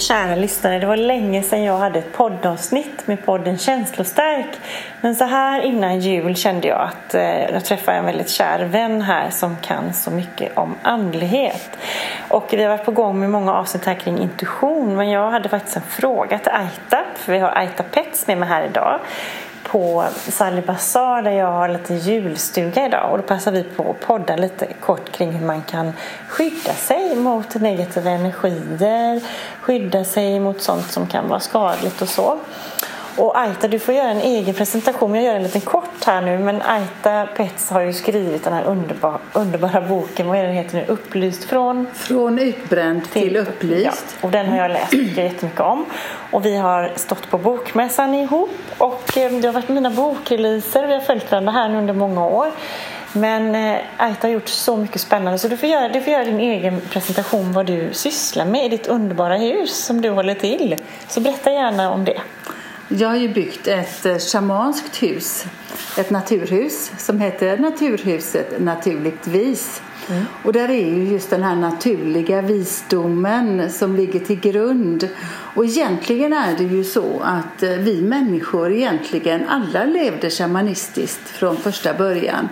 Kära lyssnare! Det var länge sedan jag hade ett poddavsnitt med podden Känslostark. Men så här innan jul kände jag att eh, jag träffade en väldigt kär vän här som kan så mycket om andlighet. Och vi har varit på gång med många avsnitt här kring intuition men jag hade faktiskt en fråga till Aita, för vi har Aita Pets med mig här idag på Sally Bazaar där jag har lite julstuga idag och då passar vi på att podda lite kort kring hur man kan skydda sig mot negativa energier, skydda sig mot sånt som kan vara skadligt och så. Och Aita, du får göra en egen presentation. Jag gör en liten kort här nu. Men Aita Pets har ju skrivit den här underbar, underbara boken. Vad är den heter nu? Upplyst från? Från utbränd till, till upplyst. Ja, och den har jag läst jättemycket om. Och vi har stått på bokmässan ihop. Och eh, det har varit mina bokreleaser. Vi har följt varandra här under många år. Men eh, Aita har gjort så mycket spännande så du får, göra, du får göra din egen presentation vad du sysslar med i ditt underbara hus som du håller till. Så berätta gärna om det. Jag har ju byggt ett eh, shamanskt hus, ett naturhus som heter Naturhuset Naturligt Vis. Mm. Och där är ju just den här naturliga visdomen som ligger till grund. Och egentligen är det ju så att eh, vi människor egentligen alla levde shamanistiskt från första början.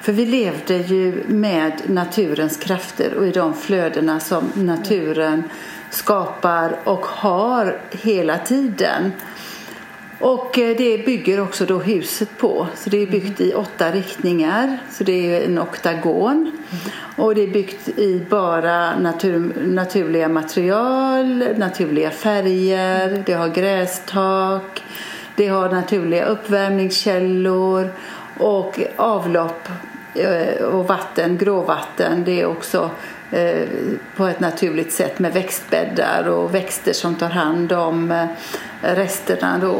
För vi levde ju med naturens krafter och i de flödena som naturen skapar och har hela tiden. Och eh, det bygger också då huset på. Så det är byggt i åtta riktningar. Så det är en oktagon. Och det är byggt i bara natur, naturliga material, naturliga färger. Det har grästak. Det har naturliga uppvärmningskällor och avlopp Eh, och vatten, gråvatten. Det är också eh, på ett naturligt sätt med växtbäddar och växter som tar hand om eh, resterna då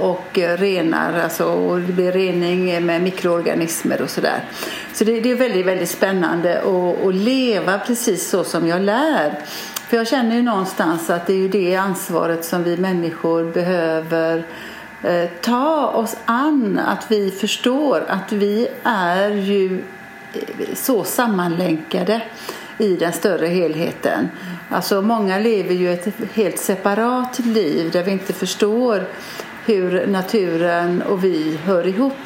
och renar, alltså och det blir rening med mikroorganismer och sådär. Så det, är väldigt, väldigt spännande att, leva precis så som jag lär. För jag känner ju någonstans att det är ju det ansvaret som vi människor behöver ta oss an, att vi förstår att vi är ju så sammanlänkade i den större helheten. Alltså många lever ju ett helt separat liv där vi inte förstår hur naturen och vi hör ihop.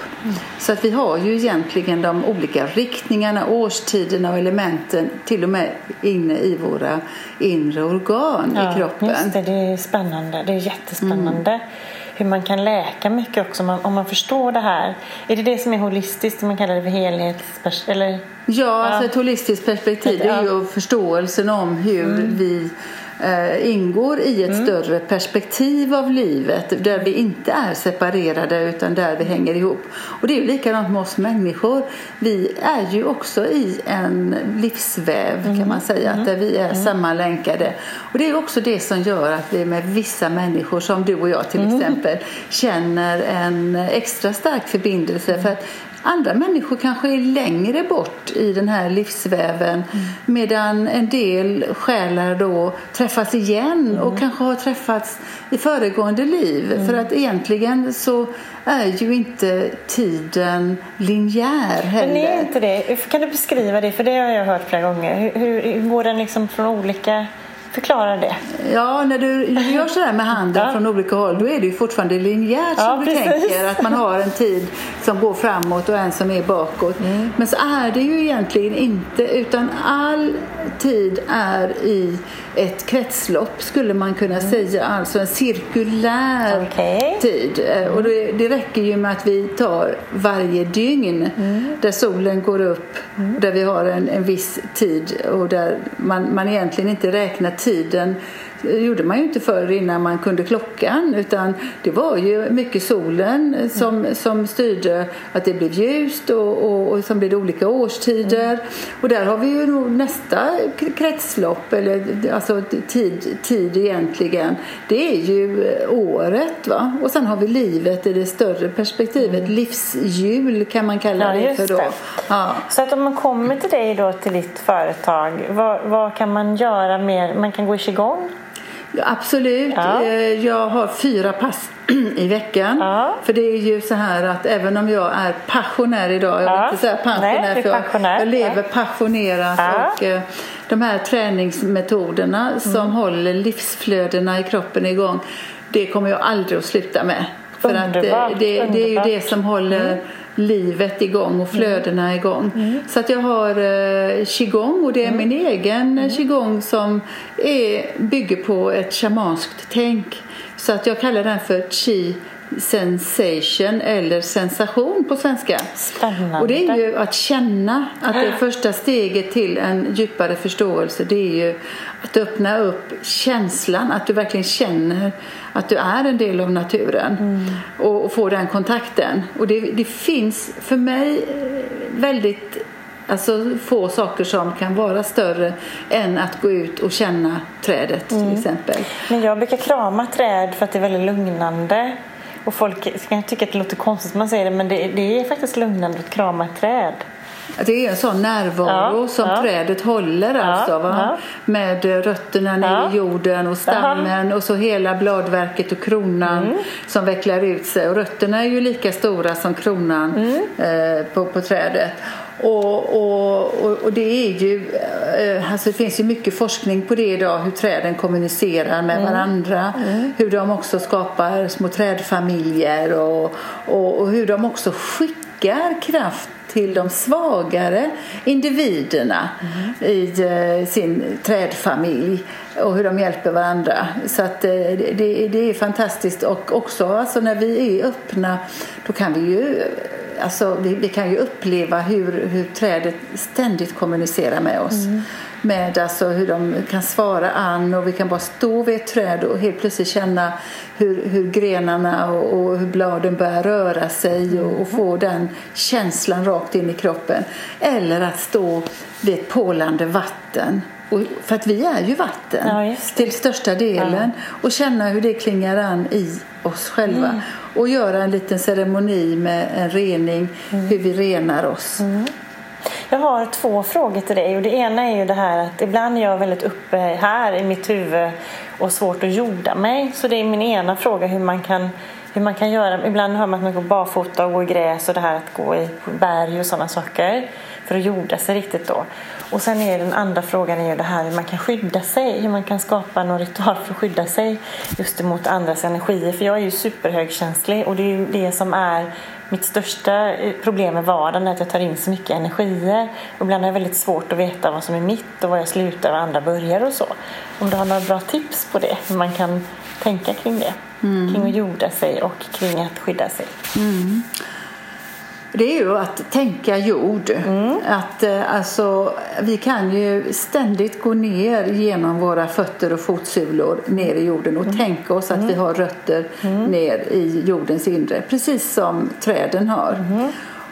Så att vi har ju egentligen de olika riktningarna, årstiderna och elementen till och med inne i våra inre organ ja, i kroppen. Just det, det är spännande. Det är jättespännande. Mm hur man kan läka mycket också om man, om man förstår det här. Är det det som är holistiskt, man kallar det för helhetsperspektiv? Ja, ja, alltså ett holistiskt perspektiv det är ju förståelsen om hur mm. vi eh, ingår i ett mm. större perspektiv av livet där vi inte är separerade utan där vi hänger ihop. Och det är ju likadant med oss människor. Vi är ju också i en livsväv mm. kan man säga, mm. där vi är mm. sammanlänkade. Och det är också det som gör att vi med vissa människor som du och jag till mm. exempel känner en extra stark förbindelse. För att Andra människor kanske är längre bort i den här livsväven mm. medan en del själar då träffas igen mm. och kanske har träffats i föregående liv. Mm. För att egentligen så är ju inte tiden linjär heller. Men är inte det? Kan du beskriva det? För det har jag hört flera gånger. Hur, hur går den liksom från olika Förklara det. Ja, när du gör sådär med handen ja. från olika håll då är det ju fortfarande linjärt ja, som precis. du tänker. Att man har en tid som går framåt och en som är bakåt. Mm. Men så är det ju egentligen inte utan all tid är i ett kretslopp skulle man kunna mm. säga. Alltså en cirkulär okay. tid. Mm. Och det, det, räcker ju med att vi tar varje dygn mm. där solen går upp mm. där vi har en, en viss tid och där man, man egentligen inte räknar tiden gjorde man ju inte förr innan man kunde klockan utan det var ju mycket solen som, som styrde att det blev ljust och, och, och som blev olika årstider. Mm. Och där har vi ju nästa kretslopp eller alltså tid, tid egentligen. Det är ju året va och sen har vi livet i det större perspektivet. Mm. Livshjul kan man kalla ja, det för då. Ja. Så att om man kommer till dig då till ditt företag vad, vad kan man göra mer? Man kan gå i qigong? Absolut. Ja. Eh, jag har fyra pass i veckan. Ja. För det är ju så här att även om jag är passionär idag, jag vill inte säga pensionär, Nej, för jag, jag, lever passionerat och eh, de här träningsmetoderna Mm. som håller livsflödena i kroppen igång, det kommer jag aldrig att sluta med. För att det, Underbart, det, det är ju underbart. Mm. det som håller livet igång och flödena igång. Så att jag har eh, qigong och det är Mm. min egen eh, qigong som är, bygger på ett shamanskt tänk. Så att jag kallar den för chi sensation eller sensation på svenska. Spännande. Och det är ju att känna att det första steget till en djupare förståelse det är ju att öppna upp känslan, att du verkligen känner att du är en del av naturen och, och få den kontakten. Och det, det finns för mig väldigt Alltså få saker som kan vara större än att gå ut och känna trädet till exempel. Men jag brukar krama träd för att det är väldigt lugnande. Och folk kan tycka att det låter konstigt man säger det men det, det är faktiskt lugnande att krama ett träd. Det är en sån närvaro Ja, som ja. trädet håller alltså, ja. med eh, rötterna ner i jorden och stammen och så hela bladverket och kronan Mm. som vecklar ut sig. Och rötterna är ju lika stora som kronan Mm. eh, på, på trädet. Och, och, och, och det är ju, eh, alltså det finns ju mycket forskning på det idag, hur träden kommunicerar med Mm. varandra, hur de också skapar små trädfamiljer och, och, hur de också skickar kraft till de svagare individerna i eh, sin trädfamilj och hur de hjälper varandra. Så att eh, det, det, det är fantastiskt och också alltså när vi är öppna då kan vi ju Alltså, vi, vi kan ju uppleva hur, hur trädet ständigt kommunicerar med oss. Med alltså hur de kan svara an och vi kan bara stå vid ett träd och helt plötsligt känna hur, hur grenarna och, och hur bladen börjar röra sig och, och få den känslan rakt in i kroppen. Eller att stå vid ett pålande vatten. Och, för att vi är ju vatten Ja, till största delen. Och känna hur det klingar an i oss själva. Mm. Och göra en liten ceremoni med en rening, Mm. hur vi renar oss. Jag har två frågor till dig. Och det ena är ju det här att ibland är jag väldigt uppe här i mitt huvud och svårt att jorda mig. Så det är min ena fråga hur man kan, hur man kan göra. Ibland hör man att man går barfota och går i gräs och det här att gå i berg och sådana saker för att jorda sig riktigt då. Och sen är den andra frågan är ju det här hur man kan skydda sig, hur man kan skapa någon ritual för att skydda sig just emot andras energier. För jag är ju superhögkänslig och det är ju det som är mitt största eh, problem med vardagen är att jag tar in så mycket energier. Och ibland har jag väldigt svårt att veta vad som är mitt och var jag slutar och andra börjar och så. Om du har några bra tips på det, hur man kan tänka kring det. Kring att jorda sig och kring att skydda sig. Det är ju att tänka jord. Mm. Att, eh, alltså, vi kan ju ständigt gå ner genom våra fötter och fotsulor ner i jorden Mm. och tänka oss att vi har rötter ner i jordens inre. Precis som träden har.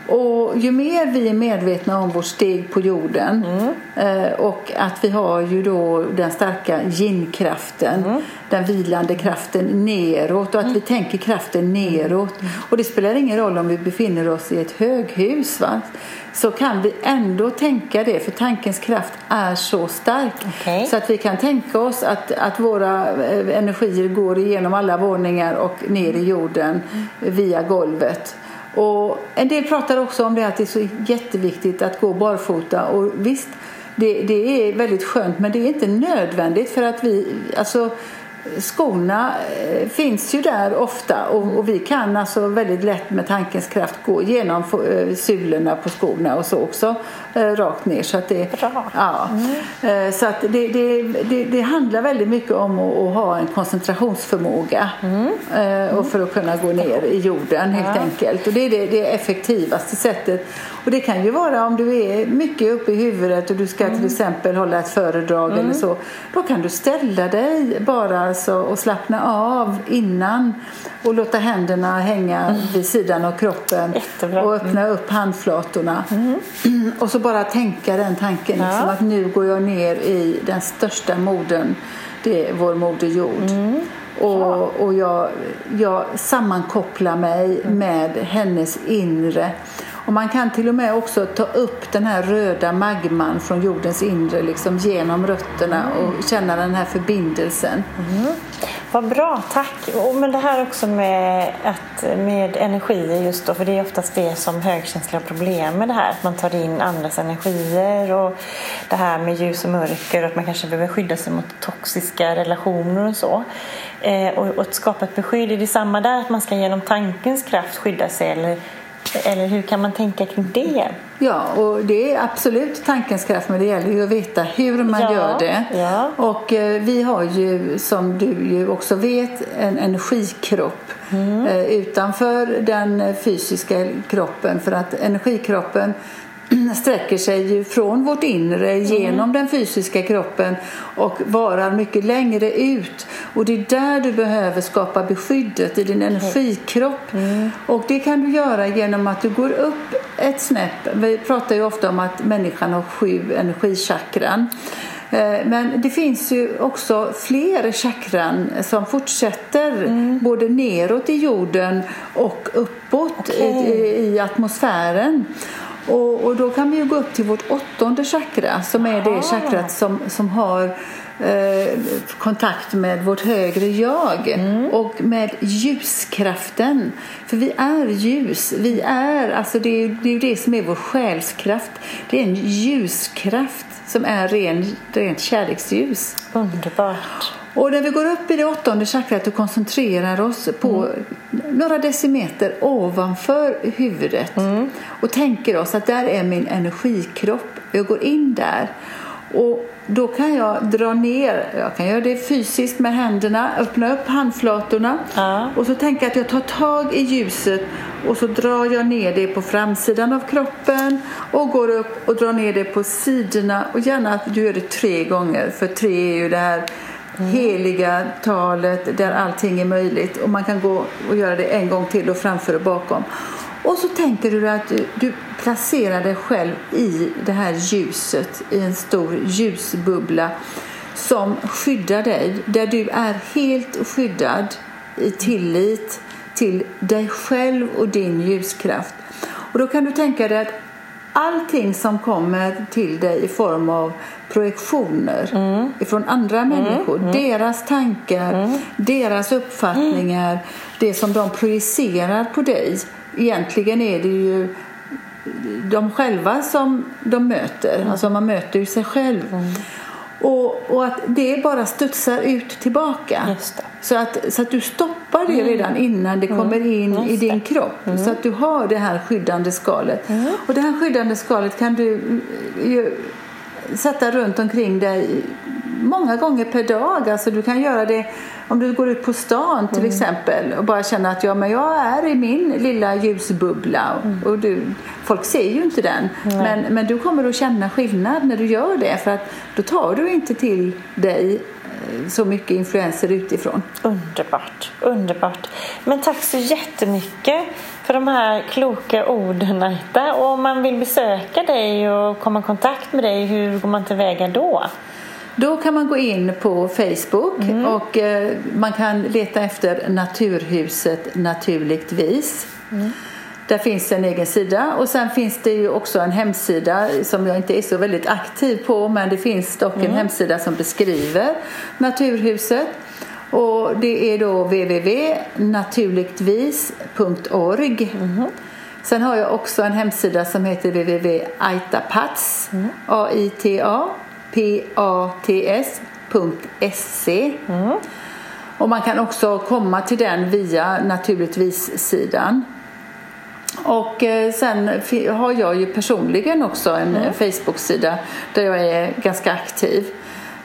Mm. Och ju mer vi är medvetna om vårt steg på jorden Mm. eh, och att vi har ju då den starka yin-kraften, Mm. den vilande kraften neråt och att vi tänker kraften neråt. Och det spelar ingen roll om vi befinner oss i ett höghus va? så kan vi ändå tänka det för tankens kraft är så stark. Okej. Så att vi kan tänka oss att, att våra eh, energier går igenom alla våningar och ner i jorden via golvet. Och en del pratar också om det att det är så jätteviktigt att gå barfota. Och visst, det, det är väldigt skönt men det är inte nödvändigt för att vi, alltså skorna eh, finns ju där ofta och, och vi kan alltså väldigt lätt med tankens kraft gå genom eh, sulorna på skorna och så också eh, rakt ner. Så att det, Bra. ja. Eh, så att det, det, det, det handlar väldigt mycket om att, att ha en koncentrationsförmåga eh, och för att kunna gå ner i jorden helt enkelt. Och det är det, det effektivaste sättet. Och det kan ju vara om du är mycket uppe i huvudet och du ska till exempel hålla ett föredrag eller så. Då kan du ställa dig bara alltså och slappna av innan och låta händerna hänga vid sidan av kroppen Jättebra. och öppna upp handflatorna. Och så bara tänka den tanken liksom, Ja. att nu går jag ner i den största moden, det är vår moder jord. Och, och jag, jag sammankopplar mig med hennes inre. Och man kan till och med också ta upp den här röda magman från jordens inre liksom genom rötterna och känna den här förbindelsen. Mm. Vad bra, tack. Men det här också med, att, med energier just då, för det är oftast det som högkänsliga problem med det här, att man tar in andras energier och det här med ljus och mörker och att man kanske behöver skydda sig mot toxiska relationer och så. Eh, och, och att skapa ett beskydd, är det samma där, att man ska genom tankens kraft skydda sig eller eller hur kan man tänka kring det? Ja, och det är absolut tankens kraft men det gäller ju att veta hur man ja, gör det. Ja. Och eh, vi har ju som du ju också vet en energikropp mm. eh, utanför den fysiska kroppen för att energikroppen sträcker sig ju från vårt inre genom mm. den fysiska kroppen och varar mycket längre ut. Och det är där du behöver skapa beskyddet i din energikropp. Mm. Och det kan du göra genom att du går upp ett snäpp. Vi pratar ju ofta om att människan har sju energichakran. Eh, men det finns ju också fler chakran som fortsätter mm. både neråt i jorden och uppåt okay. i, i atmosfären. Och, och, då kan vi ju gå upp till vårt åttonde chakra som är det chakrat som, som har eh, kontakt med vårt högre jag mm. och med ljuskraften. För vi är ljus. Vi är, alltså det är, det är det som är vår själskraft. Det är en ljuskraft som är ren, rent kärleksljus. Underbart. Och när vi går upp i det åttonde chakrat och koncentrerar oss på mm. några decimeter ovanför huvudet mm. och tänker oss att där är min energikropp. Jag går in där och då kan jag dra ner, jag kan göra det fysiskt med händerna, öppna upp handflatorna ja. och så tänker jag att jag tar tag i ljuset och så drar jag ner det på framsidan av kroppen och går upp och drar ner det på sidorna och gärna att du gör det tre gånger för tre är ju det här Mm. heliga talet där allting är möjligt. Och man kan gå och göra det en gång till och framför och bakom. Och så tänker du att du, du placerar dig själv i det här ljuset, i en stor ljusbubbla som skyddar dig, där du är helt skyddad i tillit till dig själv och din ljuskraft. Och då kan du tänka dig att allting som kommer till dig i form av projektioner mm. från andra mm. människor. Mm. Deras tankar, mm. deras uppfattningar, det som de projicerar på dig. Egentligen är det ju de själva som de möter. Mm. Alltså man möter ju sig själv. Mm. Och, och, att det bara studsar ut tillbaka. Så, att, så att du stoppar det redan innan det kommer in i din kropp. Så att du har det här skyddande skalet. Och det här skyddande skalet kan du ju sätta runt omkring dig många gånger per dag. Alltså du kan göra det om du går ut på stan till mm. exempel och bara känner att ja, men jag är i min lilla ljusbubbla. Mm. Och du, folk ser ju inte den. Mm. Men, men du kommer att känna skillnad när du gör det för att då tar du inte till dig så mycket influenser utifrån. Underbart, underbart. Men tack så jättemycket för de här kloka orden Aita. Och om man vill besöka dig och komma i kontakt med dig, hur går man tillväga då? Då kan man gå in på Facebook mm. och eh, man kan leta efter Naturhuset Naturligtvis. Mm. Där finns en egen sida och sen finns det ju också en hemsida som jag inte är så väldigt aktiv på men det finns dock mm. en hemsida som beskriver Naturhuset. Och det är då www.naturligtvis.org. Mm. Sen har jag också en hemsida som heter www.aitapats, mm. Mm. Och man kan också komma till den via naturligtvis-sidan. Och eh, sen har jag ju personligen också en mm. Facebook-sida där jag är ganska aktiv.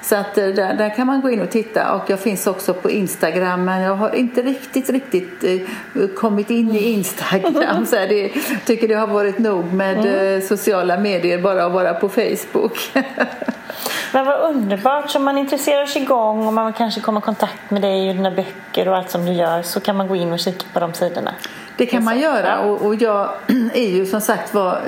Så att eh, där, där kan man gå in och titta och jag finns också på Instagram men jag har inte riktigt, riktigt eh, kommit in i Instagram. Så det, tycker det har varit nog med mm. Eh, sociala medier bara att vara på Facebook. Men vad underbart, så om man intresserar sig igång och man kanske kommer i kontakt med dig och dina böcker och allt som du gör så kan man gå in och kika på de sidorna. Det kan man göra och, och jag är ju som sagt var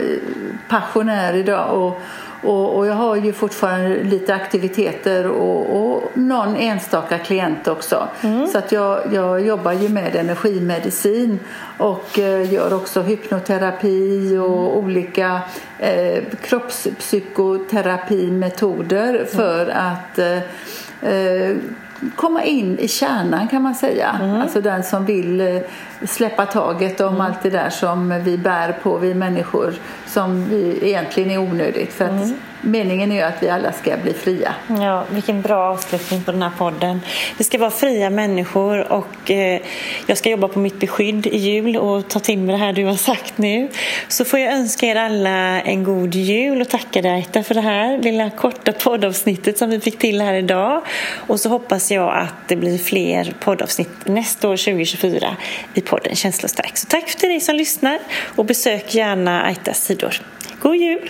passionär idag och Och, och jag har ju fortfarande lite aktiviteter och, och någon enstaka klient också. Mm. Så att jag, jag jobbar ju med energimedicin och eh, gör också hypnoterapi och mm. olika eh, kroppspsykoterapimetoder för mm. att eh, eh, komma in i kärnan kan man säga. Mm. Alltså den som vill eh, släppa taget om mm. allt det där som vi bär på, vi människor, som vi egentligen är onödigt. För att mm meningen är ju att vi alla ska bli fria. Ja, vilken bra avslutning på den här podden. Vi ska vara fria människor och eh, jag ska jobba på mitt beskydd i jul och ta till mig det här du har sagt nu. Så får jag önska er alla en god jul och tacka dig Aita för det här lilla korta poddavsnittet som vi fick till här idag. Och så hoppas jag att det blir fler poddavsnitt nästa år 2024 i podden Känslostark. Så tack till dig som lyssnar och besök gärna Aitas sidor. God jul!